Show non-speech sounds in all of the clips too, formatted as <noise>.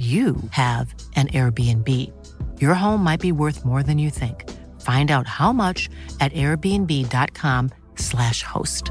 you have an Airbnb. Your home might be worth more than you think. Find out how much at airbnb.com/slash host.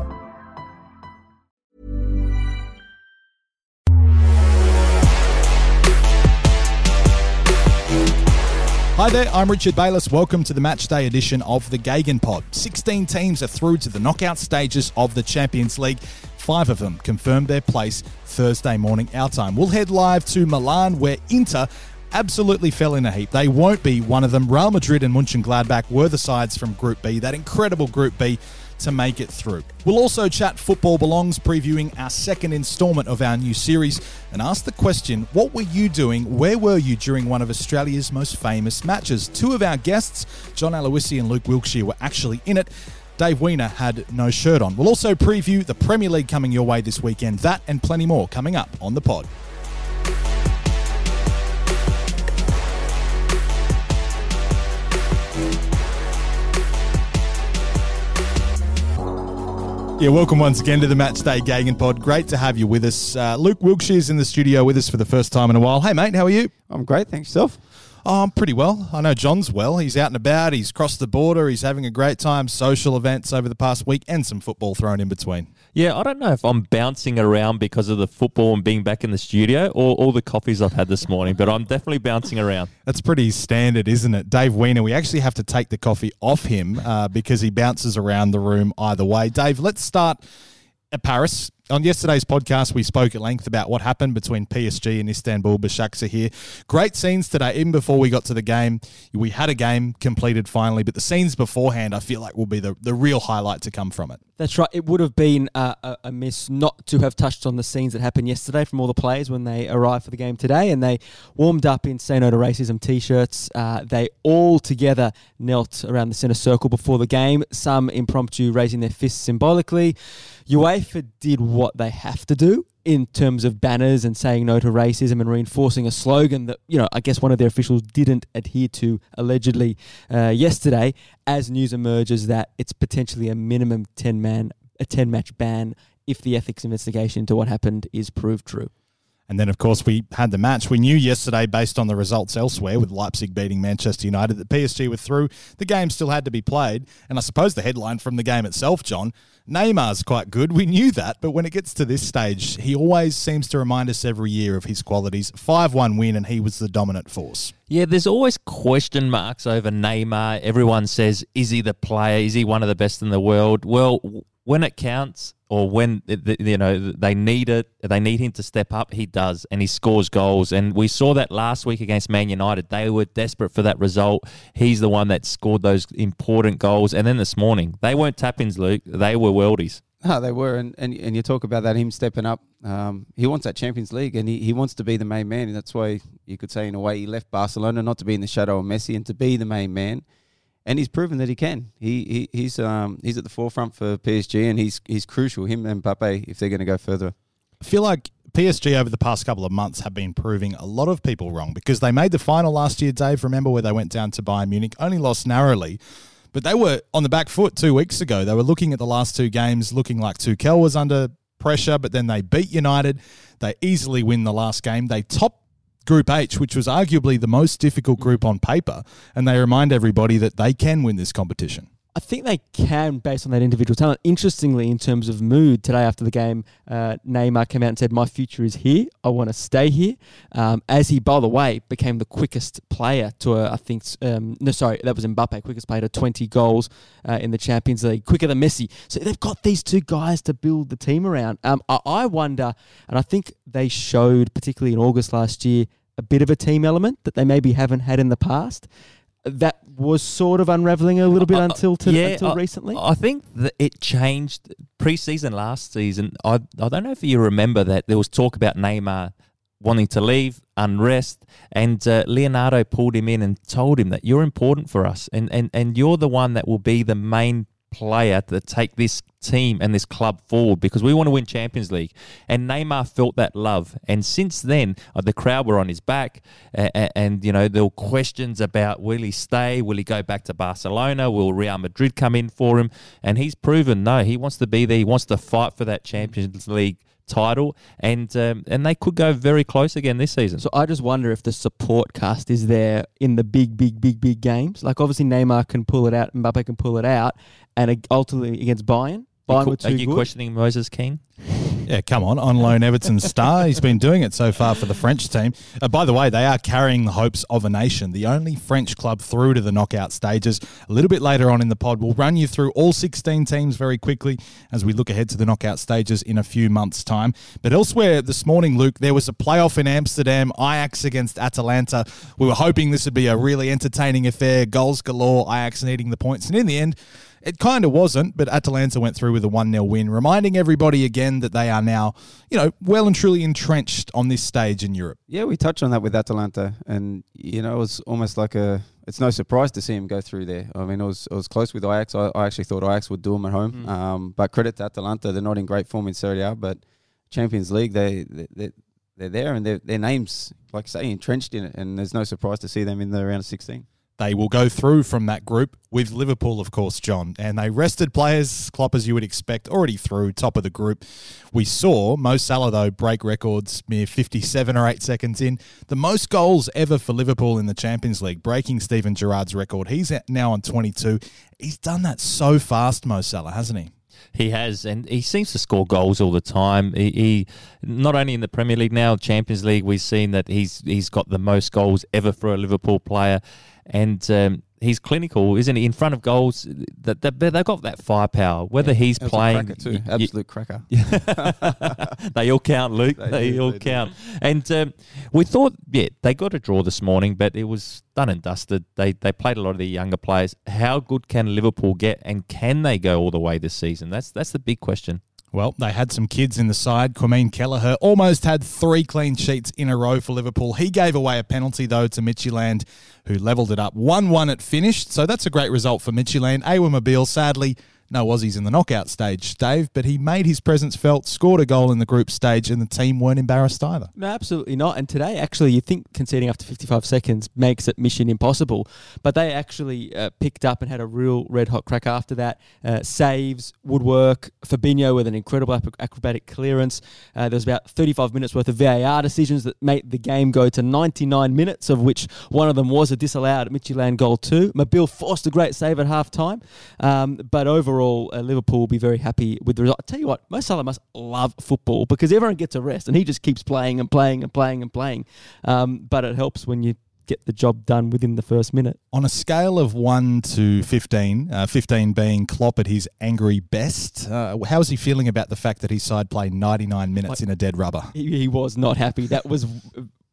Hi there, I'm Richard Bayliss. Welcome to the matchday edition of the Gagan Pod. 16 teams are through to the knockout stages of the Champions League. Five of them confirmed their place Thursday morning our time. We'll head live to Milan where Inter absolutely fell in a heap. They won't be one of them. Real Madrid and Mönchengladbach were the sides from Group B, that incredible Group B to make it through. We'll also chat Football Belongs, previewing our second instalment of our new series, and ask the question what were you doing? Where were you during one of Australia's most famous matches? Two of our guests, John Aloisi and Luke Wilkshire, were actually in it. Dave Weiner had no shirt on. We'll also preview the Premier League coming your way this weekend. That and plenty more coming up on the pod. Yeah, welcome once again to the Matchday Gagan Pod. Great to have you with us. Uh, Luke Wilkshire's in the studio with us for the first time in a while. Hey, mate, how are you? I'm great, thanks yourself. Oh, I'm pretty well. I know John's well. He's out and about. He's crossed the border. He's having a great time. Social events over the past week and some football thrown in between. Yeah, I don't know if I'm bouncing around because of the football and being back in the studio or all the coffees I've had this morning, but I'm definitely bouncing around. That's pretty standard, isn't it? Dave Weiner, we actually have to take the coffee off him uh, because he bounces around the room either way. Dave, let's start at Paris. On yesterday's podcast, we spoke at length about what happened between PSG and Istanbul Başakşehir. Here. Great scenes today. Even before we got to the game, we had a game completed finally, but the scenes beforehand, I feel like will be the, the real highlight to come from it. That's right. It would have been uh, a, a miss not to have touched on the scenes that happened yesterday from all the players when they arrived for the game today, and they warmed up in Say No to Racism t-shirts. Uh, they all together knelt around the centre circle before the game. Some impromptu raising their fists symbolically. UEFA did what they have to do in terms of banners and saying no to racism and reinforcing a slogan that, you know, I guess one of their officials didn't adhere to allegedly uh, yesterday as news emerges that it's potentially a minimum 10 man, a 10 match ban if the ethics investigation into what happened is proved true. And then, of course, we had the match. We knew yesterday, based on the results elsewhere, with Leipzig beating Manchester United, that PSG were through. The game still had to be played. And I suppose the headline from the game itself, John, Neymar's quite good. We knew that. But when it gets to this stage, he always seems to remind us every year of his qualities. 5 1 win, and he was the dominant force. Yeah, there's always question marks over Neymar. Everyone says, is he the player? Is he one of the best in the world? Well, when it counts or when you know they need it, they need him to step up. He does, and he scores goals. And we saw that last week against Man United. They were desperate for that result. He's the one that scored those important goals. And then this morning, they weren't tap-ins, Luke. They were worldies. Oh, they were, and, and and you talk about that him stepping up. Um, he wants that Champions League, and he, he wants to be the main man, and that's why you could say in a way he left Barcelona not to be in the shadow of Messi and to be the main man and he's proven that he can. He, he he's um he's at the forefront for PSG, and he's he's crucial. Him and Mbappe if they're going to go further. I feel like PSG over the past couple of months have been proving a lot of people wrong because they made the final last year. Dave, remember where they went down to Bayern Munich, only lost narrowly. But they were on the back foot two weeks ago. They were looking at the last two games, looking like Tuchel was under pressure, but then they beat United. They easily win the last game. They top Group H, which was arguably the most difficult group on paper, and they remind everybody that they can win this competition. I think they can based on that individual talent. Interestingly, in terms of mood, today after the game, uh, Neymar came out and said, My future is here. I want to stay here. Um, as he, by the way, became the quickest player to, uh, I think, um, no, sorry, that was Mbappe, quickest player to 20 goals uh, in the Champions League, quicker than Messi. So they've got these two guys to build the team around. Um, I, I wonder, and I think they showed, particularly in August last year, a bit of a team element that they maybe haven't had in the past. That was sort of unraveling a little bit uh, until to, yeah, until recently. I think that it changed pre-season last season. I I don't know if you remember that there was talk about Neymar wanting to leave, unrest, and uh, Leonardo pulled him in and told him that you're important for us, and, and and you're the one that will be the main player to take this team and this club forward because we want to win Champions League. And Neymar felt that love. And since then, uh, the crowd were on his back. And, and, you know, there were questions about will he stay? Will he go back to Barcelona? Will Real Madrid come in for him? And he's proven no, he wants to be there. He wants to fight for that Champions League title, and um, and they could go very close again this season. So I just wonder if the support cast is there in the big, big, big, big games. Like obviously Neymar can pull it out, Mbappe can pull it out, and ultimately against Bayern, Bayern you, were too are you good. questioning Moise Kean? Yeah, come on. On loan Everton star. He's been doing it so far for the French team. Uh, by the way, they are carrying the hopes of a nation, the only French club through to the knockout stages. A little bit later on in the pod, we'll run you through all 16 teams very quickly as we look ahead to the knockout stages in a few months' time. But elsewhere this morning, Luke, there was a playoff in Amsterdam, Ajax against Atalanta. We were hoping this would be a really entertaining affair, goals galore, Ajax needing the points. And in the end, it kind of wasn't, but Atalanta went through with a 1 0 win, reminding everybody again that they are now, you know, well and truly entrenched on this stage in Europe. Yeah, we touched on that with Atalanta, and you know, it was almost like a. It's no surprise to see him go through there. I mean, it was it was close with Ajax. I, I actually thought Ajax would do them at home. Mm. Um, but credit to Atalanta, they're not in great form in Serie A, but Champions League, they they. they they're there and their their names, like I say, entrenched in it, and there's no surprise to see them in the round of 16. They will go through from that group with Liverpool, of course, John. And they rested players, Klopp, as you would expect, already through, top of the group. We saw Mo Salah, though, break records mere 57 or 8 seconds in. The most goals ever for Liverpool in the Champions League, breaking Steven Gerrard's record. He's now on 22. He's done that so fast, Mo Salah, hasn't he? He has, and he seems to score goals all the time. He, he not only in the Premier League now, Champions League, we've seen that he's he's got the most goals ever for a Liverpool player, and um, he's clinical, isn't he? In front of goals, that they've got that firepower. Whether he's That playing, cracker too, y- y- absolute cracker. <laughs> they all count, Luke. They, They do, all they do. count. And um, we thought, yeah, they got a draw this morning, but it was done and dusted. They they played a lot of the younger players. How good can Liverpool get, and can they go all the way this season? That's that's the big question. Well, they had some kids in the side. Caoimhin Kelleher almost had three clean sheets in a row for Liverpool. He gave away a penalty, though, to Midtjylland, who levelled it up. 1 1 it finished, so that's a great result for Midtjylland. Awer Mabil, sadly, no Aussies in the knockout stage, Dave, but he made his presence felt, scored a goal in the group stage, and the team weren't embarrassed either. No, absolutely not. And today, actually, you think conceding after 55 seconds makes it mission impossible, but they actually uh, picked up and had a real red hot crack after that. Uh, saves, woodwork, Fabinho with an incredible acrobatic clearance. Uh, there was about 35 minutes worth of VAR decisions that made the game go to 99 minutes, of which one of them was a disallowed Midtjylland goal too. Mabil forced a great save at half time, um, but overall, uh, Liverpool will be very happy with the result. I tell you what, Mo Salah must love football because everyone gets a rest and he just keeps playing and playing and playing and playing. Um, but it helps when you get the job done within the first minute. On a scale of 1 to 15, uh, 15 being Klopp at his angry best, uh, how's he feeling about the fact that his side played 99 minutes in a dead rubber? He, he was not happy. That was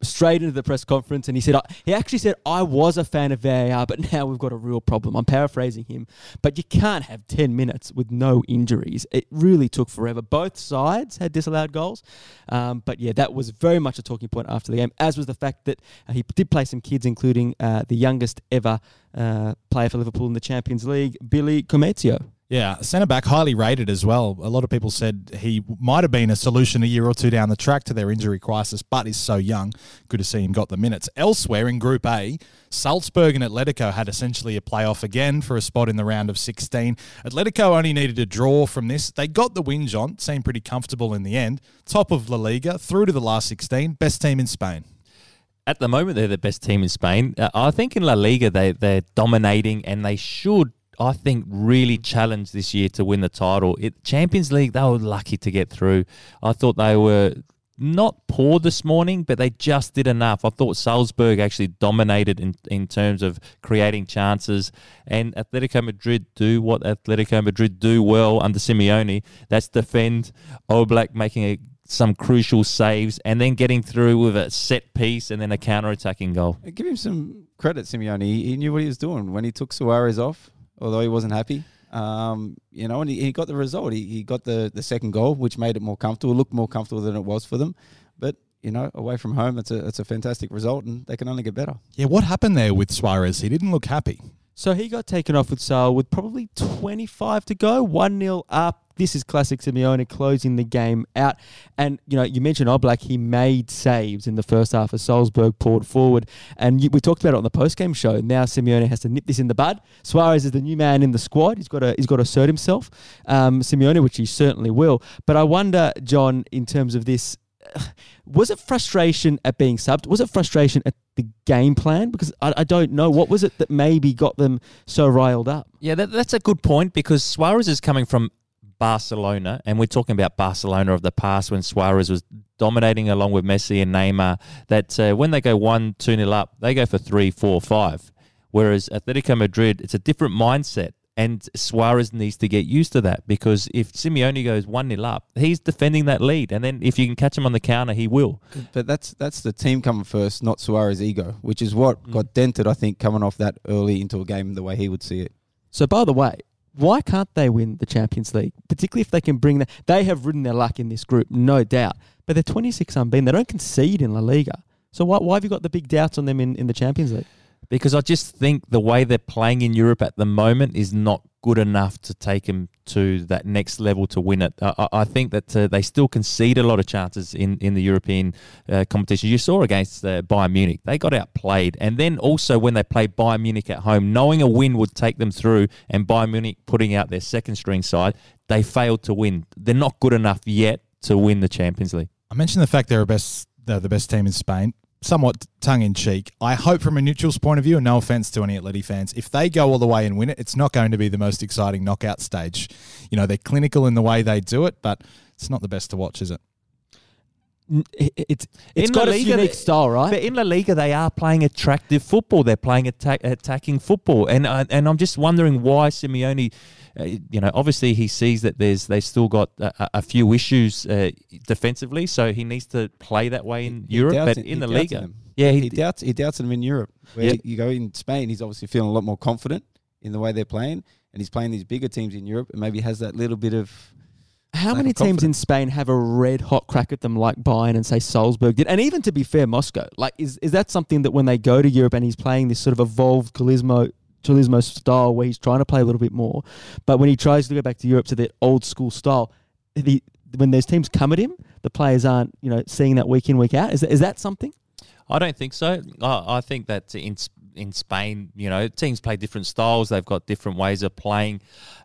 straight into the press conference and he said, he actually said, I was a fan of VAR, but now we've got a real problem. I'm paraphrasing him. But you can't have 10 minutes with no injuries. It really took forever. Both sides had disallowed goals. Um, but yeah, that was very much a talking point after the game, as was the fact that uh, he did play some kids, including uh, the youngest ever uh, player for Liverpool in the Champions League, Billy Koumetio. Yeah, centre back highly rated as well. A lot of people said he might have been a solution a year or two down the track to their injury crisis, but is so young. Good to see him got the minutes. Elsewhere in Group A, Salzburg and Atletico had essentially a playoff again for a spot in the round of 16. Atletico only needed a draw from this. They got the win, John. Seemed pretty comfortable in the end. Top of La Liga, through to the last 16. Best team in Spain. At the moment, they're the best team in Spain. Uh, I think in La Liga they they're dominating, and they should. I think really mm. challenged this year to win the title. It, Champions League, they were lucky to get through. I thought they were not poor this morning, but they just did enough. I thought Salzburg actually dominated in, in terms of creating chances, and Atletico Madrid do what Atletico Madrid do well under Simeone. That's defend. Oblak making a, some crucial saves, and then getting through with a set piece and then a counter-attacking goal. Give him some credit, Simeone. He, he knew what he was doing when he took Suarez off, although he wasn't happy. Um, you know, and he, he got the result. He, he got the, the second goal, which made it more comfortable, looked more comfortable than it was for them. But you know, away from home, it's a it's a fantastic result, and they can only get better. Yeah, what happened there with Suarez? He didn't look happy. So he got taken off with Sale with probably 25 to go, 1 0 up. This is classic Simeone closing the game out. And, you know, you mentioned Oblak, he made saves in the first half as Salzburg poured forward. And we talked about it on the post game show. Now Simeone has to nip this in the bud. Suarez is the new man in the squad. He's got to, he's got to assert himself, um, Simeone, which he certainly will. But I wonder, John, in terms of this, <sighs> was it frustration at being subbed? Was it frustration at the game plan? Because I, I don't know. What was it that maybe got them so riled up? Yeah, that, that's a good point because Suarez is coming from Barcelona, and we're talking about Barcelona of the past when Suarez was dominating along with Messi and Neymar. That uh, when they go one, two nil up, they go for three, four, five. Whereas Atletico Madrid, it's a different mindset. And Suarez needs to get used to that because if Simeone goes 1 0 up, he's defending that lead. And then if you can catch him on the counter, he will. But that's that's the team coming first, not Suarez's ego, which is what Mm. got dented, I think, coming off that early into a game the way he would see it. So, by the way, why can't they win the Champions League? Particularly if they can bring that. They have ridden their luck in this group, no doubt. But they're 26 unbeaten. They don't concede in La Liga. So, why, why have you got the big doubts on them in, in the Champions League? Because I just think the way they're playing in Europe at the moment is not good enough to take them to that next level to win it. I, I- think that uh, they still concede a lot of chances in, in the European uh, competition. You saw against uh, Bayern Munich, they got outplayed. And then also when they played Bayern Munich at home, knowing a win would take them through and Bayern Munich putting out their second string side, they failed to win. They're not good enough yet to win the Champions League. I mentioned the fact they're best, they're the best team in Spain. Somewhat tongue in cheek. I hope, from a neutral's point of view, and no offense to any Atleti fans, if they go all the way and win it, it's not going to be the most exciting knockout stage. You know, they're clinical in the way they do it, but it's not the best to watch, is it? N- it- It's, it's In got La its unique style, right? But in La Liga, they are playing attractive football. They're playing attack, attacking football, and uh, and I'm just wondering why Simeone. Uh, you know, obviously he sees that there's they still got a, a- a few issues uh, defensively, so he needs to play that way in He Europe. But it- in the Liga, them. yeah, He, he, doubts he doubts them in Europe. Where Yeah. you go in Spain, he's obviously feeling a lot more confident in the way they're playing, and he's playing these bigger teams in Europe, and maybe has that little bit of How many teams in. Spain have a red hot crack at them like Bayern and say Salzburg did? And even to be fair, Moscow. Like, is, is that something that when they go to Europe and he's playing this sort of evolved Galismo, Turismo style where he's trying to play a little bit more, but when he tries to go back to Europe to that old school style, the, when there's teams come at him, the players aren't, you know, seeing that week in, week out. Is that, is that something? I don't think so. I, I think that in in Spain, you know, teams play different styles. They've got different ways of playing,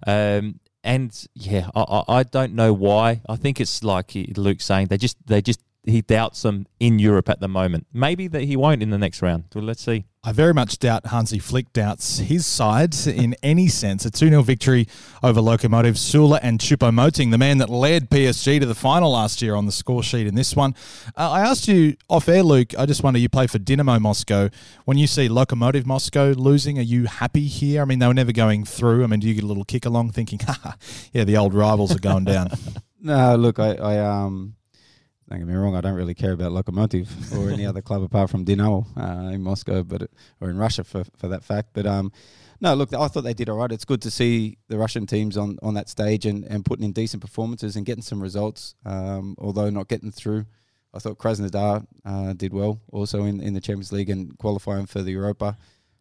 um, and yeah, I, I, don't know why. I think it's like Luke saying they just they just he doubts them in Europe at the moment. Maybe that he won't in the next round. Well, let's see. I very much doubt Hansi Flick doubts his side in any sense. A 2 0 victory over Lokomotiv Sula and Choupo-Moting, the man that led PSG to the final last year on the score sheet in this one. Uh, I asked you off air, Luke, I just wonder you play for Dynamo Moscow. When you see Lokomotiv Moscow losing, are you happy here? I mean, they were never going through. I mean, do you get a little kick along thinking, <laughs> yeah, the old rivals are going down? <laughs> No, look, I, I um, don't get me wrong, I don't really care about Lokomotiv or any other club apart from Dinamo uh, in Moscow, but or in Russia for for that fact. But um, no, look, I thought they did all right. It's good to see the Russian teams on on that stage and and putting in decent performances and getting some results. Um, although not getting through. I thought Krasnodar uh, did well also in, in the Champions League and qualifying for the Europa.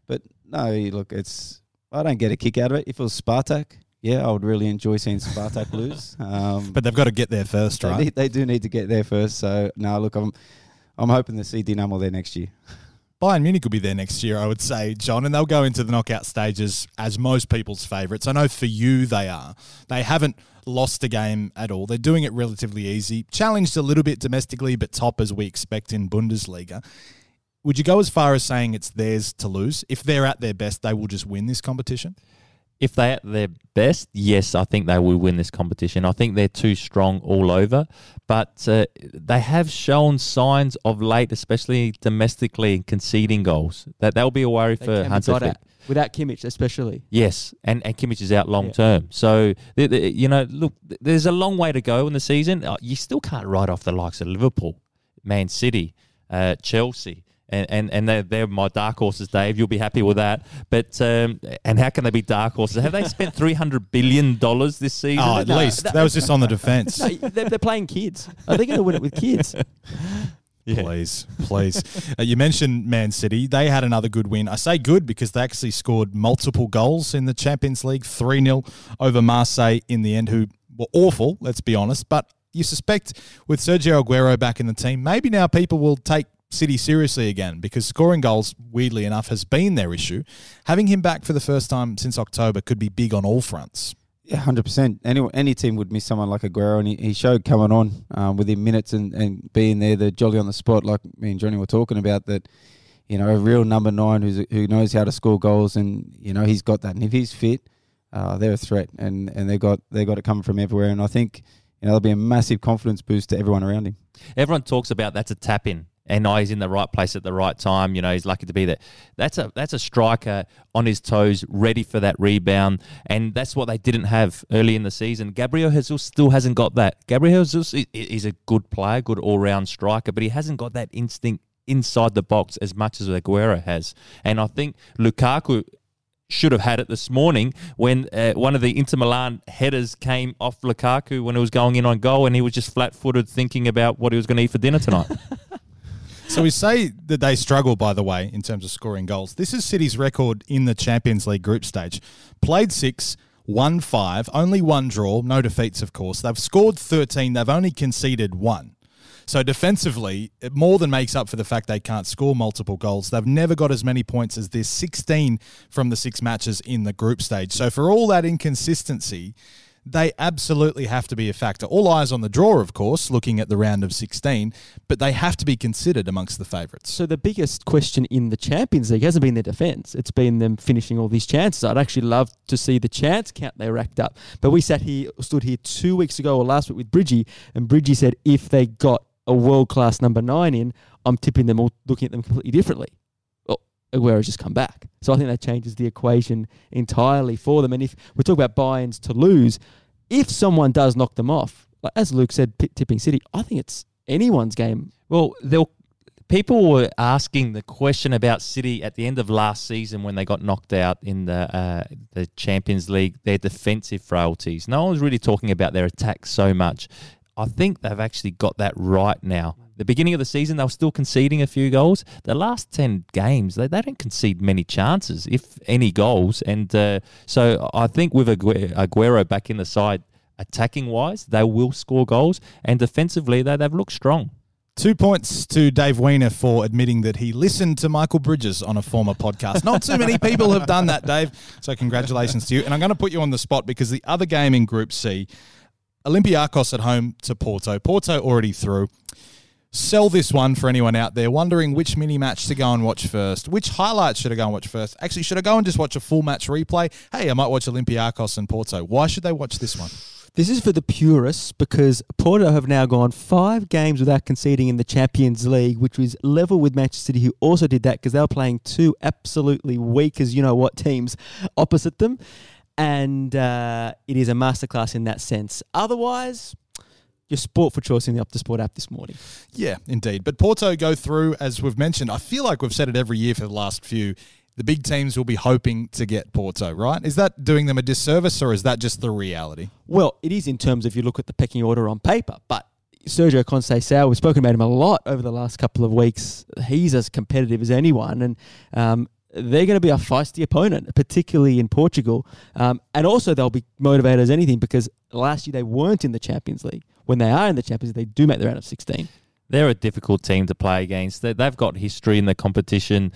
But no, look, it's I don't get a kick out of it. If it was Spartak, yeah, I would really enjoy seeing Spartak lose. <laughs> Um, But they've got to get there first, they, right? need- they do need to get there first. So no, look, I'm I'm hoping to see Dinamo there next year. Bayern Munich will be there next year, I would say, John, and they'll go into the knockout stages as most people's favourites. I know for you they are. They haven't lost a game at all. They're doing it relatively easy, challenged a little bit domestically, but top as we expect in Bundesliga. Would you go as far as saying it's theirs to lose? If they're at their best, they will just win this competition? If they're at their best, yes, I think they will win this competition. I think they're too strong all over, but uh, they have shown signs of late, especially domestically, conceding goals. That that will be a worry They for can be Hansi got Flick. at, without Kimmich, especially. Yes, and, and Kimmich is out long Yeah. term. So, th- th- you know, look, th- there's a long way to go in the season. Uh, You still can't write off the likes of Liverpool, Man City, uh, Chelsea. And, and, and they're, they're my dark horses, Dave. You'll be happy with that. But um, and how can they be dark horses? Have they spent three hundred billion dollars this season? Oh, at No, least. that- That was just on the defence. No, they're, they're playing kids. Are they going to win it with kids? <laughs> Yeah. Please, please. uh, you mentioned Man City. They had another good win. I say good because they actually scored multiple goals in the Champions League 3 0 over Marseille in the end, who were awful, let's be honest. But you suspect with Sergio Aguero back in the team, maybe now people will take City seriously again because scoring goals, weirdly enough, has been their issue. Having him back for the first time since October could be big on all fronts. Yeah, hundred percent. Any any team would miss someone like Aguero, and he, he showed coming on um, within minutes and, and being there, the jolly on the spot, like me and Johnny were talking about. That you know, a real number nine who's who knows how to score goals, and you know he's got that. And if he's fit, uh, they're a threat, and and they got they got it coming from everywhere. And I think you know there'll be a massive confidence boost to everyone around him. Everyone talks about that's a tap in. And now he's in the right place at the right time. You know, he's lucky to be there. That's a that's a striker on his toes, ready for that rebound, and that's what they didn't have early in the season. Gabriel Jesus still hasn't got that. Gabriel Jesus is a good player, good all round striker, but he hasn't got that instinct inside the box as much as Aguero has. And I think Lukaku should have had it this morning when uh, one of the Inter Milan headers came off Lukaku when he was going in on goal, and he was just flat footed thinking about what he was going to eat for dinner tonight. <laughs> So we say that they struggle, by the way, in terms of scoring goals. This is City's record in the Champions League group stage. Played six, won five, only one draw, no defeats, of course. They've scored 13, they've only conceded one. So defensively, it more than makes up for the fact they can't score multiple goals. They've never got as many points as this 16 from the six matches in the group stage. So for all that inconsistency, they absolutely have to be a factor. All eyes on the draw, of course, looking at the round of 16, but they have to be considered amongst the favourites. So the biggest question in the Champions League hasn't been their defence; it's been them finishing all these chances. I'd actually love to see the chance count they racked up. But we sat here, stood here two weeks ago or last week with Bridgie, and Bridgie said if they got a world class number nine in, I'm tipping them all, looking at them completely differently. Aguero's just come back, so I think that changes the equation entirely for them. And if we talk about Bayern's to lose, if someone does knock them off, like as Luke said, p- tipping City, I think it's anyone's game. Well, people were asking the question about City at the end of last season when they got knocked out in the uh, the Champions League, their defensive frailties. No one was really talking about their attack so much. I think they've actually got that right now. The beginning of the season, they were still conceding a few goals. The last 10 games, they, they don't concede many chances, if any goals. And uh, so I think with Aguero back in the side, attacking wise, they will score goals. And defensively, they, they've looked strong. Two points to Dave Weiner for admitting that he listened to Michael Bridges on a former podcast. Not too many people have done that, Dave. So congratulations to you. And I'm going to put you on the spot because the other game in Group C, Olympiacos at home to Porto. Porto already through. Sell this one for anyone out there wondering which mini match to go and watch first. Which highlights should I go and watch first? Actually, should I go and just watch a full match replay? Hey, I might watch Olympiacos and Porto. Why should they watch this one? This is for the purists because Porto have now gone five games without conceding in the Champions League, which was level with Manchester City, who also did that because they were playing two absolutely weak as you know what teams opposite them. And uh, it is a masterclass in that sense. Otherwise, your sport for choice in the Optus Sport app this morning. Yeah, indeed. But Porto go through, as we've mentioned. I feel like we've said it every year for the last few. The big teams will be hoping to get Porto, right? Is that doing them a disservice or is that just the reality? Well, it is in terms of you look at the pecking order on paper, but Sergio Conceição, we've spoken about him a lot over the last couple of weeks. He's as competitive as anyone, and um, they're going to be a feisty opponent, particularly in Portugal. Um, and also, they'll be motivated as anything because last year they weren't in the Champions League. When they are in the Champions they do make the round of 16. They're a difficult team to play against. They- They've got history in the competition.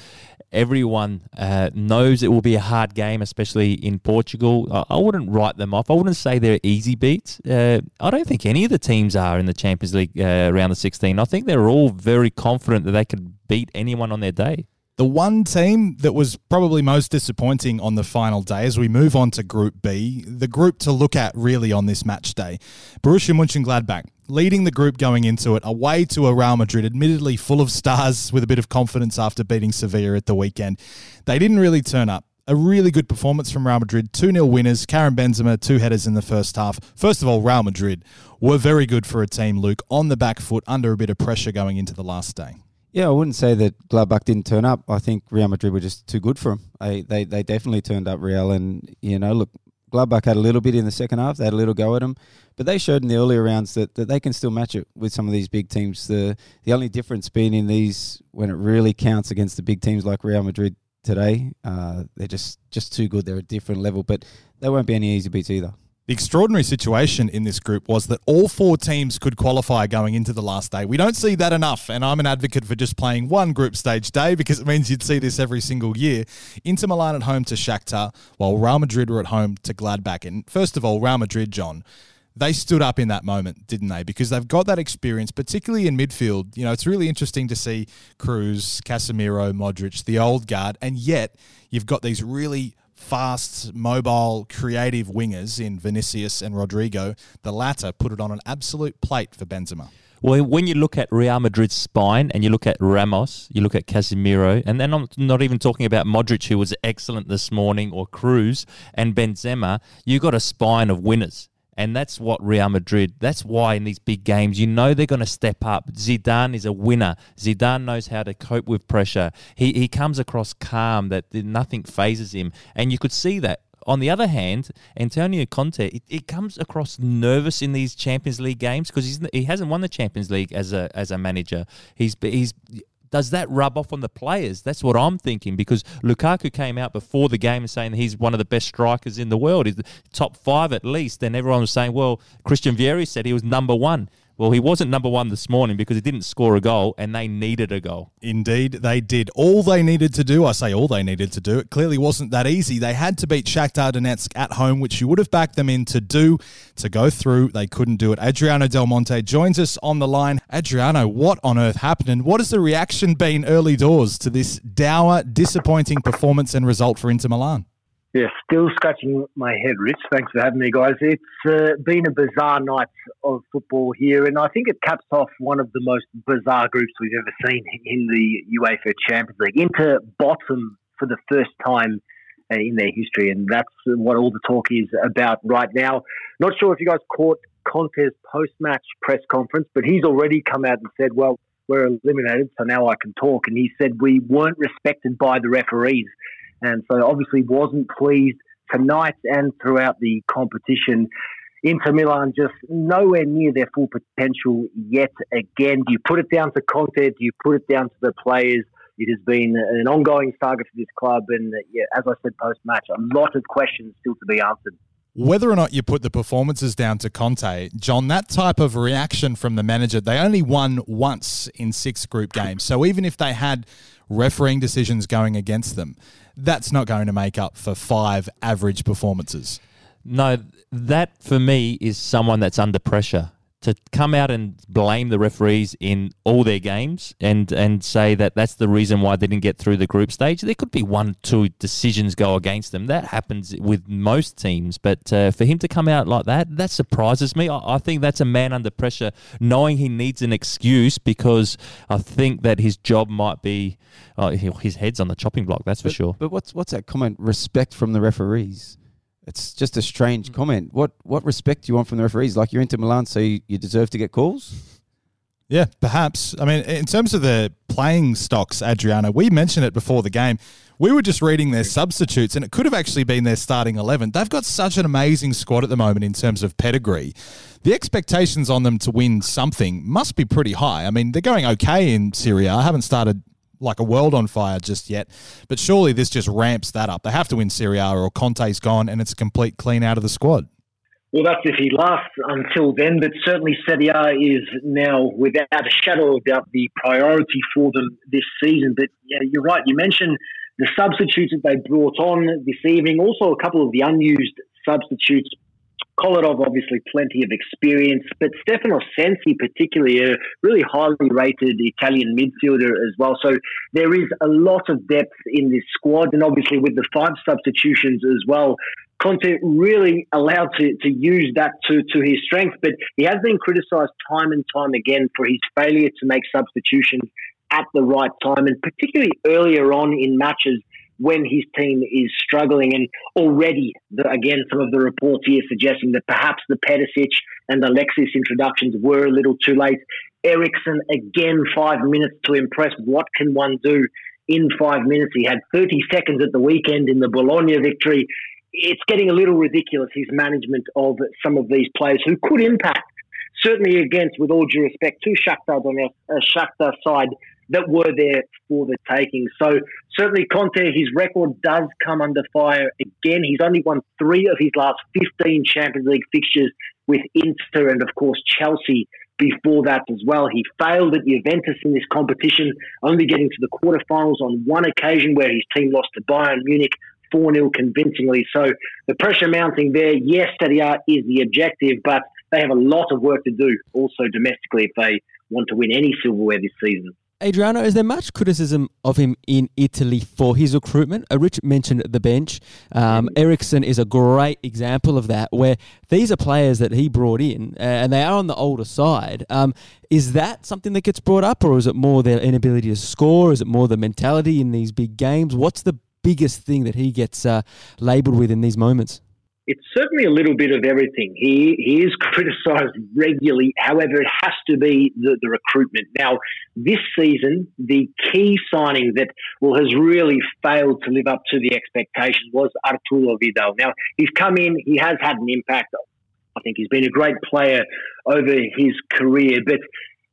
Everyone uh, knows it will be a hard game, especially in Portugal. I, wouldn't write them off. I wouldn't say they're easy beats. Uh, I don't think any of the teams are in the Champions League uh, round of 16. I think they're all very confident that they could beat anyone on their day. The one team that was probably most disappointing on the final day as we move on to Group B, the group to look at really on this match day, Borussia Mönchengladbach, leading the group going into it, away to a Real Madrid, admittedly full of stars with a bit of confidence after beating Sevilla at the weekend. They didn't really turn up. A really good performance from Real Madrid, 2 0 winners, Karim Benzema, two headers in the first half. First of all, Real Madrid were very good for a team, Luke, on the back foot, under a bit of pressure going into the last day. Yeah, I wouldn't say that Gladbach didn't turn up. I think Real Madrid were just too good for them. They, they, they definitely turned up Real, and you know, look, Gladbach had a little bit in the second half. They had a little go at them, but they showed in the earlier rounds that, that they can still match it with some of these big teams. The the only difference being in these when it really counts against the big teams like Real Madrid today, uh, they're just just too good. They're a different level, but they won't be any easy beats either. The extraordinary situation in this group was that all four teams could qualify going into the last day. We don't see that enough, and I'm an advocate for just playing one group stage day because it means you'd see this every single year. Inter Milan at home to Shakhtar, while Real Madrid were at home to Gladbach. And first of all, Real Madrid, John, they stood up in that moment, didn't they? Because they've got that experience, particularly in midfield. You know, it's really interesting to see Kroos, Casemiro, Modric, the old guard, and yet you've got these really fast, mobile, creative wingers in Vinicius and Rodrygo. The latter put it on an absolute plate for Benzema. Well, when you look at Real Madrid's spine and you look at Ramos, you look at Casemiro, and then I'm not even talking about Modric, who was excellent this morning, or Kroos and Benzema, you've got a spine of winners. And that's what Real Madrid, that's why in these big games, you know they're going to step up. Zidane is a winner. Zidane knows how to cope with pressure. He, he comes across calm, that nothing phases him. And you could see that. On the other hand, Antonio Conte, it, it comes across nervous in these Champions League games because he hasn't won the Champions League as a as a manager. He's he's does that rub off on the players? That's what I'm thinking because Lukaku came out before the game saying he's one of the best strikers in the world. He's the top five at least. And everyone was saying, well, Christian Vieri said he was number one. Well, he wasn't number one this morning because he didn't score a goal and they needed a goal. Indeed, they did all they needed to do. I say all they needed to do. It clearly wasn't that easy. They had to beat Shakhtar Donetsk at home, which you would have backed them in to do. To go through, they couldn't do it. Adriano Del Monte joins us on the line. Adriano, what on earth happened and what has the reaction been early doors to this dour, disappointing performance and result for Inter Milan? Yeah, still scratching my head, Rich. Thanks for having me, guys. It's uh, been a bizarre night of football here, and I think it caps off one of the most bizarre groups we've ever seen in the UEFA Champions League. Inter bottom for the first time uh, in their history, and that's what all the talk is about right now. Not sure if you guys caught Conte's post-match press conference, but he's already come out and said, "Well, we're eliminated, so now I can talk." And he said we weren't respected by the referees and so obviously wasn't pleased tonight and throughout the competition. Inter Milan just nowhere near their full potential yet again. Do you put it down to Conte? Do you put it down to the players? It has been an ongoing saga for this club, and uh, yeah, as I said post match, a lot of questions still to be answered. Whether or not you put the performances down to Conte, John, that type of reaction from the manager, they only won once in six group games. So even if they had refereeing decisions going against them, that's not going to make up for five average performances. No, that for me is someone that's under pressure to come out and blame the referees in all their games and and say that that's the reason why they didn't get through the group stage. There could be one, two decisions go against them. That happens with most teams, but uh, for him to come out like that, that surprises me. I, I, think that's a man under pressure, knowing he needs an excuse because I think that his job might be uh, his head's on the chopping block. That's but, for sure. But what's what's that comment? Respect from the referees. It's just a strange mm. comment. What what respect do you want from the referees? Like you're Inter Milan, so you, you deserve to get calls. Yeah, perhaps. I mean, in terms of the playing stocks, Adriano, we mentioned it before the game. We were just reading their substitutes, and it could have actually been their starting 11. They've got such an amazing squad at the moment in terms of pedigree. The expectations on them to win something must be pretty high. I mean, they're going okay in Serie A. I haven't started like a world on fire just yet. But surely this just ramps that up. They have to win Serie A or Conte's gone and it's a complete clean out of the squad. Well, that's if he lasts until then. But certainly Serie A is now, without a shadow of doubt, the priority for them this season. But yeah, you're right. You mentioned the substitutes that they brought on this evening. Also, a couple of the unused substitutes Kolarov, obviously, plenty of experience, but Stefano Sensi, particularly a really highly rated Italian midfielder as well. So there is a lot of depth in this squad, and obviously with the five substitutions as well. Conte really allowed to, to use that to, to his strength, but he has been criticised time and time again for his failure to make substitutions at the right time, and particularly earlier on in matches when his team is struggling. And already, the, again, some of the reports here suggesting that perhaps the Perisic and Alexis introductions were a little too late. Eriksen, again, five minutes to impress. What can one do in five minutes? He had 30 seconds at the weekend in the Bologna victory. it's getting a little ridiculous, his management of some of these players who could impact, certainly against, with all due respect to Shakhtar Donetsk, uh, Shakhtar side that were there for the taking. So certainly Conte, his record does come under fire again. He's only won three of his last 15 Champions League fixtures with Inter and, of course, Chelsea before that as well. He failed at Juventus in this competition, only getting to the quarterfinals on one occasion where his team lost to Bayern Munich 4 0 convincingly. So the pressure mounting there, yes, Serie A is the objective, but they have a lot of work to do also domestically if they want to win any silverware this season. Adriano, is there much criticism of him in Italy for his recruitment? Uh, Rich mentioned the bench. Um, mm-hmm. Is a great example of that, where these are players that he brought in, and they are on the older side. Um, is that something that gets brought up, or is it more their inability to score? Is it more the mentality in these big games? What's the biggest thing that he gets uh, labelled with in these moments? It's certainly a little bit of everything. He he is <laughs> criticised regularly. However, it has to be the, the recruitment. Now, this season, the key signing that well has really failed to live up to the expectations was Arturo Vidal. Now, he's come in. He has had an impact. I think he's been a great player over his career, but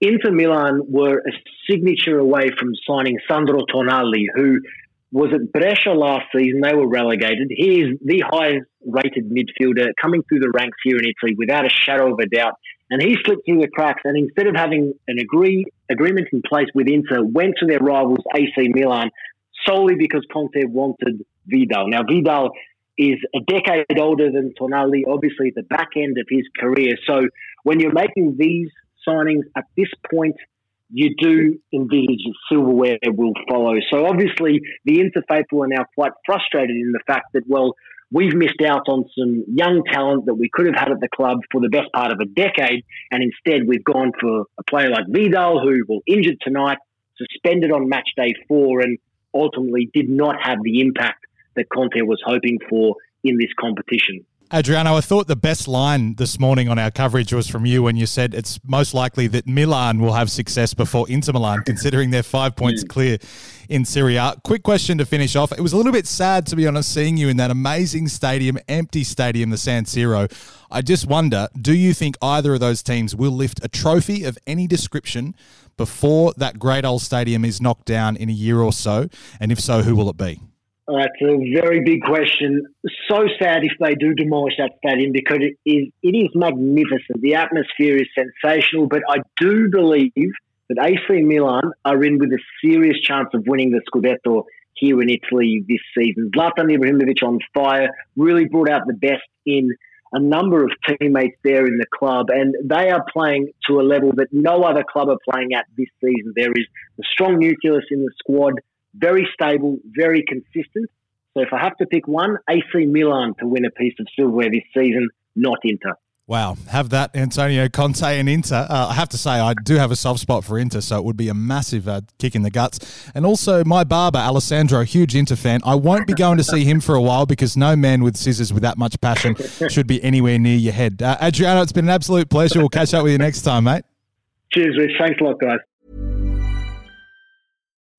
Inter Milan were a signature away from signing Sandro Tonali, who was at Brescia last season. They were relegated. He is the highest rated midfielder coming through the ranks here in Italy without a shadow of a doubt. And he slipped through the cracks and instead of having an agree, agreement in place with Inter, went to their rivals AC Milan solely because Conte wanted Vidal. Now, Vidal is a decade older than Tonali, obviously at the back end of his career. So when you're making these signings at this point you do envisage that silverware will follow. So obviously, the Inter faithful are now quite frustrated in the fact that, well, we've missed out on some young talent that we could have had at the club for the best part of a decade, and instead we've gone for a player like Vidal, who will injured tonight, suspended on match day four, and ultimately did not have the impact that Conte was hoping for in this competition. Adriano, I thought the best line this morning on our coverage was from you when you said it's most likely that Milan will have success before Inter Milan, <laughs> considering they're five points clear in Serie A. Quick question to finish off. It was a little bit sad, to be honest, seeing you in that amazing stadium, empty stadium, the San Siro. I just wonder do you think either of those teams will lift a trophy of any description before that great old stadium is knocked down in a year or so? And if so, who will it be? That's a very big question. So sad if they do demolish that stadium because it is it is magnificent. The atmosphere is sensational, but I do believe that AC Milan are in with a serious chance of winning the Scudetto here in Italy this season. Zlatan Ibrahimovic on fire really brought out the best in a number of teammates there in the club, and they are playing to a level that no other club are playing at this season. There is a strong nucleus in the squad very stable, very consistent. So if I have to pick one, AC Milan to win a piece of silverware this season, not Inter. Wow, have that Antonio Conte and Inter. Uh, I have to say, I do have a soft spot for Inter, so it would be a massive uh, kick in the guts. And also, my barber, Alessandro, huge Inter fan. I won't be going to see him for a while because no man with scissors with that much passion <laughs> should be anywhere near your head. Uh, Adriano, it's been an absolute pleasure. We'll catch up with you next time, mate. Cheers, Rich. Thanks a lot, guys.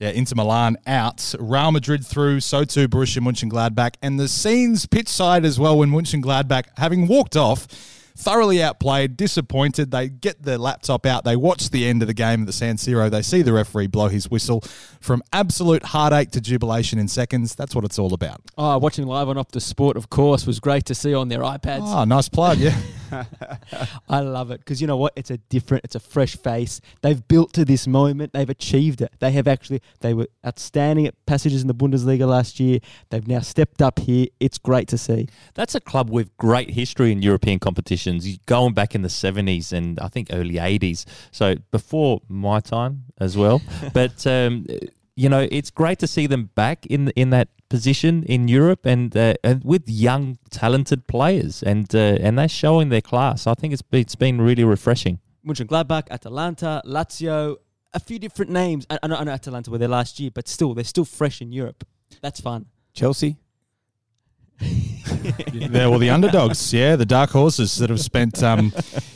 Yeah, Inter Milan out. Real Madrid through, so too Borussia Mönchengladbach. And the scenes pitch side as well when Mönchengladbach, having walked off, thoroughly outplayed, disappointed. They get their laptop out. They watch the end of the game at the San Siro. They see the referee blow his whistle. From absolute heartache to jubilation in seconds, that's what it's all about. Oh, watching live on Optus Sport, of course, was great to see on their iPads. Oh, nice plug, yeah. <laughs> <laughs> I love it because you know what? It's a different, it's a fresh face. They've built to this moment. They've achieved it. They have actually, they were outstanding at passages in the Bundesliga last year. They've now stepped up here. It's great to see. That's a club with great history in European competitions, going back in the 70s and I think early 80s. So before my time as well. <laughs> but, um, you know, it's great to see them back in in that position in Europe and uh, and with young talented players and uh, and they're showing their class. I think it's been, it's been really refreshing. Mönchengladbach, Atalanta, Lazio, a few different names. I, I, know, I know Atalanta were there last year, but still, they're still fresh in Europe. That's fun. Chelsea. <laughs> yeah, well, the underdogs, yeah, the dark horses that have spent, um,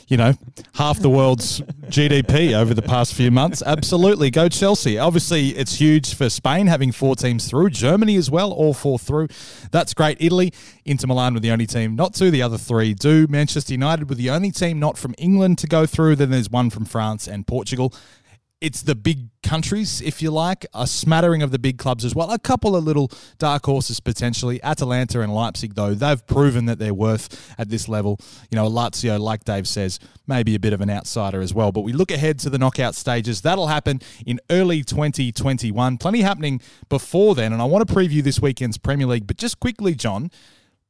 you know, half the world's GDP over the past few months. Absolutely, go Chelsea. Obviously, it's huge for Spain having four teams through. Germany as well, all four through. That's great. Italy, Inter Milan with the only team not to. The other three do. Manchester United with the only team not from England to go through. Then there's one from France and Portugal it's the big countries, if you like, a smattering of the big clubs as well. A couple of little dark horses potentially. Atalanta and Leipzig, though, they've proven that they're worth at this level. You know, Lazio, like Dave says, maybe a bit of an outsider as well. But we look ahead to the knockout stages. That'll happen in early 2021. Plenty happening before then. And I want to preview this weekend's Premier League. But just quickly, John,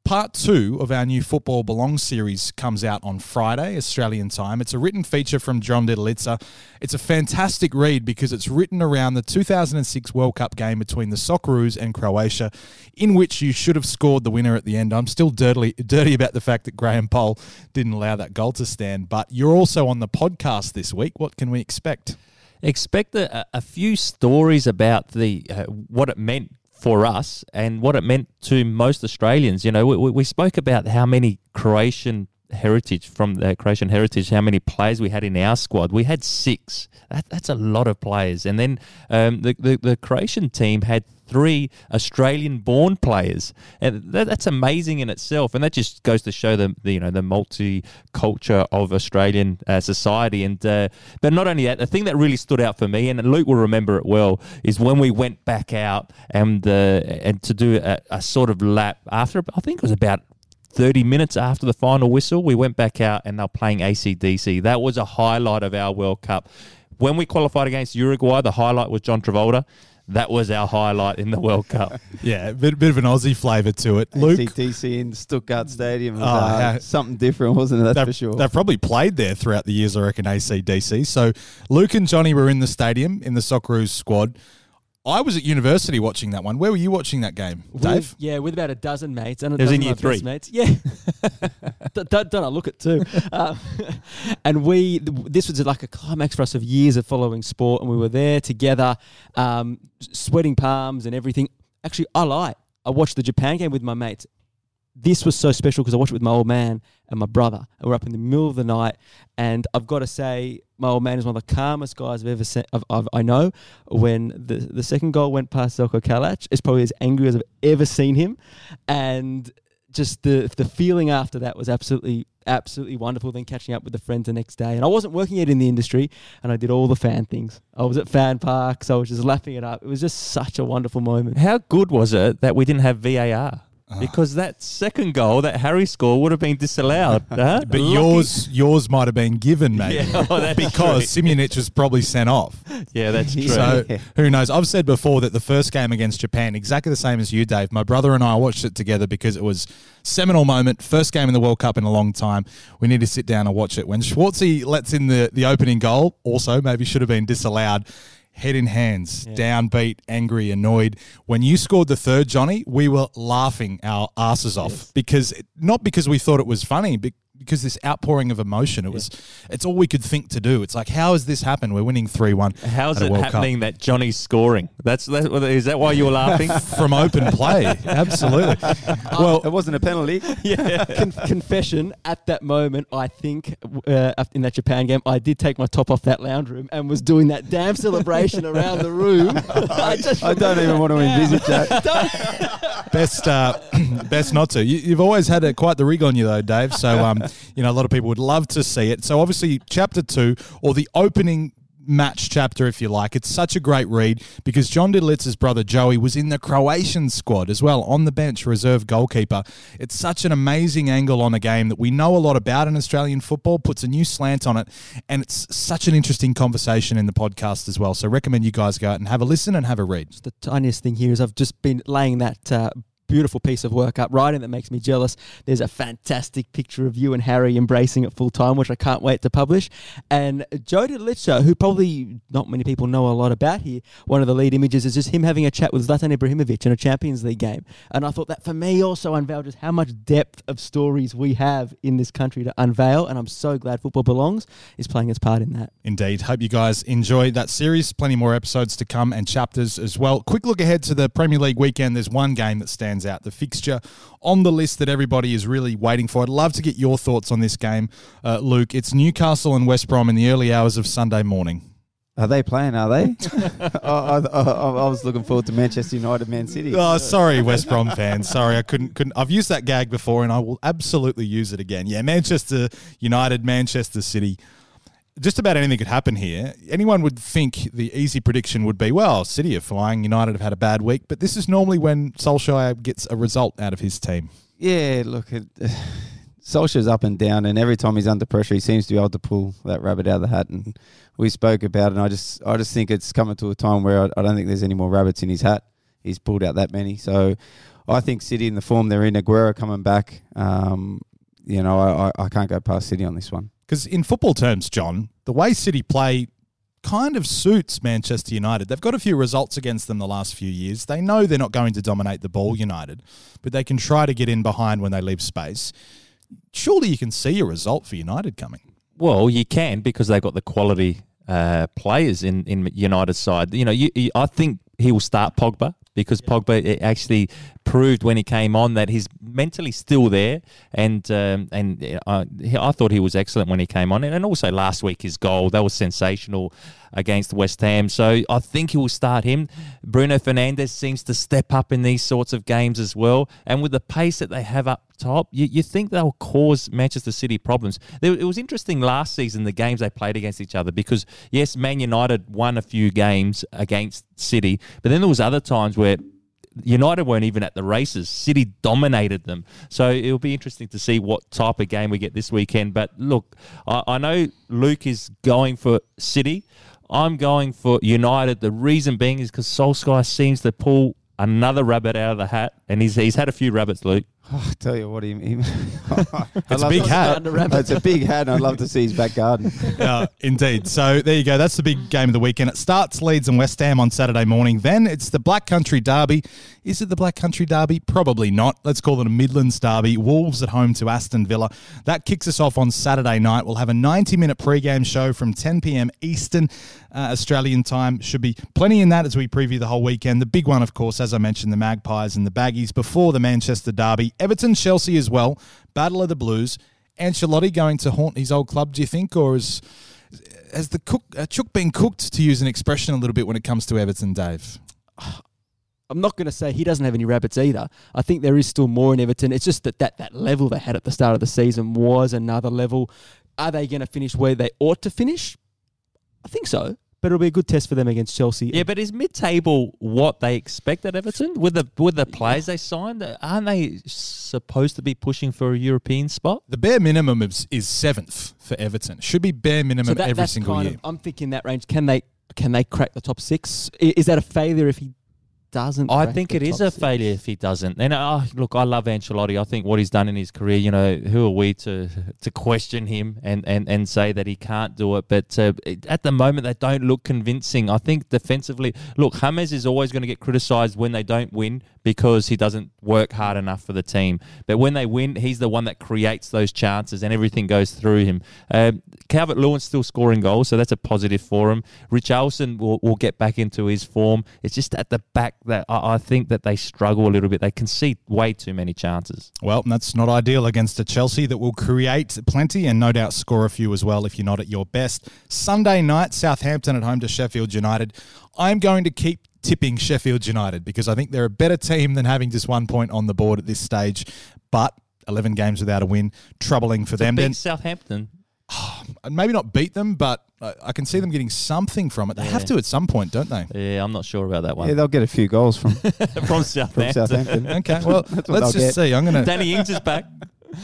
Part two of our new Football Belongs series comes out on Friday, Australian time. It's a written feature from John Didulica. It's a fantastic read because it's written around the 2006 World Cup game between the Socceroos and Croatia, in which you should have scored the winner at the end. I'm still dirty, dirty about the fact that Graham Poll didn't allow that goal to stand, but you're also on the podcast this week. What can we expect? Expect a, a few stories about the uh, what it meant for us and what it meant to most Australians. You know, we, we spoke about how many Croatian heritage from the Croatian heritage, how many players we had in our squad. We had six. That, that's a lot of players. And then um, the, the, the Croatian team had three Australian born players. And that, that's amazing in itself. And that just goes to show the, the you know the multi-culture of Australian uh, society. And uh, but not only that, the thing that really stood out for me, and Luke will remember it well, is when we went back out and uh, and to do a, a sort of lap after I think it was about 30 minutes after the final whistle, we went back out and they're playing ACDC. That was a highlight of our World Cup. When we qualified against Uruguay, the highlight was John Travolta. That was our highlight in the World Cup. <laughs> yeah, a bit, bit of an Aussie flavour to it. Luke, ACDC in Stuttgart Stadium was oh, uh, something different, wasn't it? That's for sure. They've probably played there throughout the years, I reckon, ACDC. So Luke and Johnny were in the stadium in the Socceroos squad. I was at university watching that one. Where were you watching that game, Dave? With, yeah, with about a dozen mates and a dozen in year three. mates. Yeah, <laughs> don't, don't, I look it too? <laughs> Um, <laughs> and we, this was like a climax for us of years of following sport, and we were there together, um, sweating palms and everything. Actually, I lie. I watched the Japan game with my mates, this was so special because I watched it with my old man and my brother. And we're up in the middle of the night, and I've got to say, my old man is one of the calmest guys I've ever seen. I've, I've, i know when the the second goal went past Zeljko Kalac, is probably as angry as I've ever seen him, and just the the feeling after that was absolutely absolutely wonderful. Then catching up with the friends the next day, and I wasn't working yet in the industry, and I did all the fan things. I was at fan parks. I was just lapping it up. It was just such a wonderful moment. How good was it that we didn't have VAR? Uh, because that second goal that Harry scored would have been disallowed. <laughs> Huh? But Lucky. yours yours might have been given, maybe. Yeah, oh, <laughs> because true. Was probably sent off. <laughs> Yeah, that's true. So who knows? I've said before that the first game against Japan, exactly the same as you, Dave. My brother and I watched it together because it was seminal moment, first game in the World Cup in a long time. We need to sit down and watch it. When Schwarzy lets in the, the opening goal, also maybe should have been disallowed head in hands, yeah. downbeat, angry, annoyed. When you scored the third, Johnny, we were laughing our asses off yes. because not because we thought it was funny, because this outpouring of emotion, it was, it's all we could think to do. It's like, how has this happened? We're winning three one. How's it happening Cup. that Johnny's scoring? That's that, is that why you were laughing <laughs> from open play? <laughs> Absolutely. <laughs> well, it wasn't a penalty. Yeah. Con- confession. At that moment, I think uh, in that Japan game, I did take my top off that lounge room and was doing that damn celebration around the room. I, I, don't even want to envisage that. best, uh, <clears throat> best not to. You, have always had a, quite the rig on you though, Dave. So um, you know, a lot of people would love to see it. So obviously, chapter two or the opening match chapter, if you like. It's such a great read because John Didulica's brother Joey was in the Croatian squad as well, on the bench, reserve goalkeeper. It's such an amazing angle on a game that we know a lot about in Australian football, puts a new slant on it, and it's such an interesting conversation in the podcast as well. So recommend you guys go out and have a listen and have a read. The tiniest thing here is I've just been laying that uh, beautiful piece of work up, writing that makes me jealous. There's a fantastic picture of you and Harry embracing it full time, which I can't wait to publish. And Joe Litcher, who probably not many people know a lot about here, one of the lead images is just him having a chat with Zlatan Ibrahimovic in a Champions League game. And I thought that for me also unveiled just how much depth of stories we have in this country to unveil. And I'm so glad Football Belongs is playing its part in that. Indeed. Hope you guys enjoy that series. Plenty more episodes to come and chapters as well. Quick look ahead to the Premier League weekend. There's one game that stands out, the fixture on the list that everybody is really waiting for. I'd love to get your thoughts on this game, uh, Luke. It's Newcastle and West Brom in the early hours of Sunday morning. Are they playing? Are they? <laughs> I, I, I, I was looking forward to Manchester United, Man City. Oh, sorry, West Brom fans. Sorry, I couldn't. Couldn't. I've used that gag before, and I will absolutely use it again. Yeah, Manchester United, Manchester City. Just about anything could happen here. Anyone would think the easy prediction would be, well, City are flying. United have had a bad week, but this is normally when Solskjaer gets a result out of his team. Yeah, look, it, <sighs> Solskjaer's up and down, and every time he's under pressure, he seems to be able to pull that rabbit out of the hat. And we spoke about it, and I just, I just think it's coming to a time where I, I don't think there's any more rabbits in his hat. He's pulled out that many, so I think City in the form they're in, Aguero coming back. Um, you know, I, I can't go past City on this one. Because in football terms, John, the way City play kind of suits Manchester United. They've got a few results against them the last few years. They know they're not going to dominate the ball, United, but they can try to get in behind when they leave space surely you can see a result for United coming. Well, you can because they've got the quality uh, players in in United's side. You know, you, you, I think he will start Pogba because Pogba actually proved when he came on that he's mentally still there, and um, and I, I thought he was excellent when he came on, and also last week his goal that was sensational against West Ham. So I think he will start him. Bruno Fernandes seems to step up in these sorts of games as well, and with the pace that they have up top, you, you think they'll cause Manchester City problems. It was interesting last season the games they played against each other because yes, Man United won a few games against City, but then there was other times where United weren't even at the races. City dominated them. So it'll be interesting to see what type of game we get this weekend. But look, I, I know Luke is going for City. I'm going for United. The reason being is because Solskjaer seems to pull another rabbit out of the hat, and he's he's had a few rabbits, Luke. Oh, I tell you what, he, he <laughs> it's a big hat. It's a big hat, and I'd love to see his back garden. <laughs> uh, indeed. So there you go. That's the big game of the weekend. It starts Leeds and West Ham on Saturday morning. Then it's the Black Country Derby. Is it the Black Country Derby? Probably not. Let's call it a Midlands Derby. Wolves at home to Aston Villa. That kicks us off on Saturday night. We'll have a 90 minute pre-game show from 10 p.m. Eastern uh, Australian time. Should be plenty in that as we preview the whole weekend. The big one, of course, as I mentioned, the Magpies and the Baggies before the Manchester Derby. Everton, Chelsea as well. Battle of the Blues. Ancelotti going to haunt his old club, do you think, or is has the cook uh, chook been cooked to use an expression a little bit when it comes to Everton, Dave? <sighs> I'm not going to say he doesn't have any rabbits either. I think there is still more in Everton. It's just that, that that level they had at the start of the season was another level. Are they going to finish where they ought to finish? I think so but it'll be a good test for them against Chelsea. Yeah, but is mid-table what they expect at Everton with the with the players they signed? Aren't they supposed to be pushing for a European spot? The bare minimum is, is seventh for Everton. Should be bare minimum so that, every single year. Of, I'm thinking that range. Can they can they crack the top six? Is that a failure if he doesn't. I think it is a six. failure if he doesn't. And uh, look, I love Ancelotti. I think what he's done in his career, you know, who are we to to question him and, and, and say that he can't do it? But uh, at the moment, they don't look convincing. I think defensively, look, James is always going to get criticised when they don't win because he doesn't work hard enough for the team. But when they win, he's the one that creates those chances and everything goes through him. Um, Calvert Lewin still scoring goals, so that's a positive for him. Richarlison will, will get back into his form. It's just at the back that I, I think that they struggle a little bit. They concede way too many chances. Well, that's not ideal against a Chelsea that will create plenty and no doubt score a few as well if you're not at your best. Sunday night, Southampton at home to Sheffield United. I'm going to keep tipping Sheffield United because I think they're a better team than having just one point on the board at this stage. But 11 games without a win, troubling for them. Then Southampton. <sighs> maybe not beat them, but I can see them getting something from it. They yeah. have to at some point, don't they? Yeah, I'm not sure about that one. Yeah, they'll get a few goals from <laughs> <laughs> from Southampton. From Southampton. okay, well, <laughs> let's just get. see. I'm gonna. Danny Ings is back.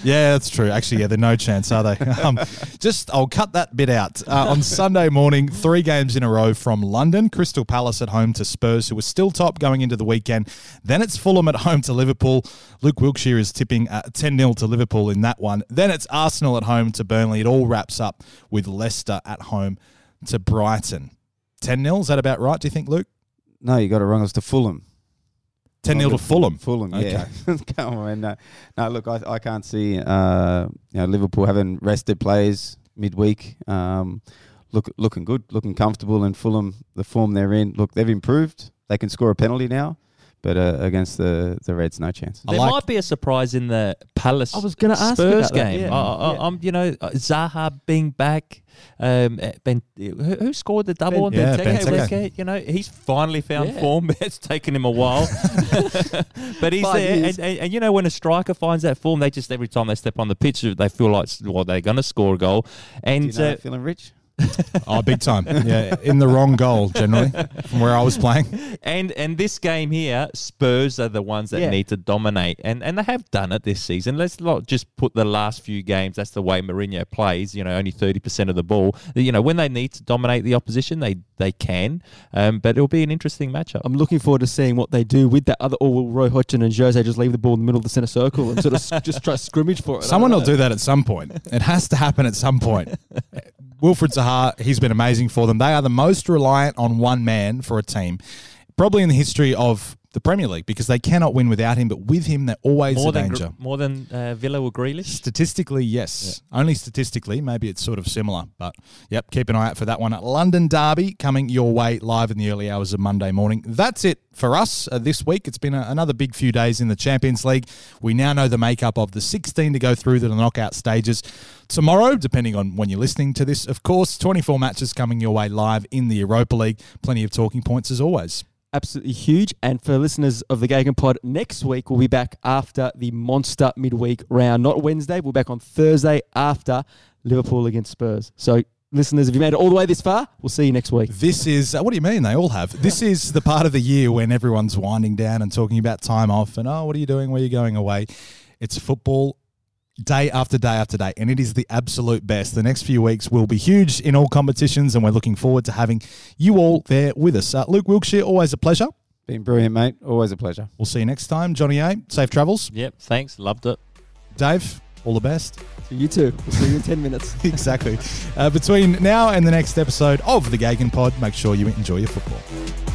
Yeah, that's true. Actually, yeah, they're no chance, are they? <laughs> Um, just, I'll cut that bit out. Uh, on <laughs> Sunday morning, three games in a row from London. Crystal Palace at home to Spurs, who were still top going into the weekend. Then it's Fulham at home to Liverpool. Luke Wilkshire is tipping 10 0 to Liverpool in that one. Then it's Arsenal at home to Burnley. It all wraps up with Leicester at home to Brighton. 10 0, is that about right, do you think, Luke? No, you got it wrong. It's to Fulham. 10 0 to Fulham. Fulham, yeah. <laughs> Come on. No, no look, I, I can't see uh, you know, Liverpool having rested players midweek. Um, look, looking good, looking comfortable, and Fulham, the form they're in, look, they've improved. They can score a penalty now. But uh, against the, the Reds, no chance. There like might be a surprise in the Palace. I was going to ask Spurs game. Yeah. I, I, am you know, uh, Zaha being back. Um, eh, ben, who, who scored the double? Ben, yeah, Benteke. You know, he's finally found yeah. form. <laughs> it's taken him a while, <laughs> but he's Five there. And, and, and, you know, when a striker finds that form, they just every time they step on the pitch, they feel like well, they're going to score a goal. And you know uh, feeling rich <laughs> oh, big time. <laughs> Yeah, in the wrong goal generally from where I was playing. And and this game here, Spurs are the ones that yeah. need to dominate, and and they have done it this season. Let's not just put the last few games. That's the way Mourinho plays. You know, only thirty percent of the ball. You know, when they need to dominate the opposition, they they can. Um, but it'll be an interesting matchup. I'm looking forward to seeing what they do with that other. Or will Roy Hodgson and Jose just leave the ball in the middle of the centre circle and sort of just try scrimmage for it? Someone will do that at some point. It has to happen at some point. <laughs> Wilfried He's been amazing for them. They are the most reliant on one man for a team, probably in the history of the Premier League because they cannot win without him. But with him, they're always more a than danger. More than uh, Villa or Grealish. Statistically, yes. Yeah. Only statistically, maybe it's sort of similar. But yep, keep an eye out for that one. London Derby coming your way live in the early hours of Monday morning. That's it for us uh, this week. It's been a, another big few days in the Champions League. We now know the makeup of the 16 to go through the knockout stages. Tomorrow, depending on when you're listening to this, of course, 24 matches coming your way live in the Europa League. Plenty of talking points as always absolutely huge. And for listeners of the Gagan Pod, next week we'll be back after the monster midweek round. Not Wednesday, we'll be back on Thursday after Liverpool against Spurs. So listeners, if you made it all the way this far, we'll see you next week. This is, uh, what do you mean? They all have. This <laughs> is the part of the year when everyone's winding down and talking about time off and, oh, what are you doing? Where are you going away? It's football day after day after day, and it is the absolute best. The next few weeks will be huge in all competitions, and we're looking forward to having you all there with us. Uh, Luke Wilkshire, always a pleasure. Been brilliant, mate. Always a pleasure. We'll see you next time. Johnny A, safe travels. Yep, thanks. Loved it. Dave, all the best. See you too. We'll see you in 10 minutes. <laughs> exactly. Uh, between now and the next episode of the Gagan Pod, make sure you enjoy your football.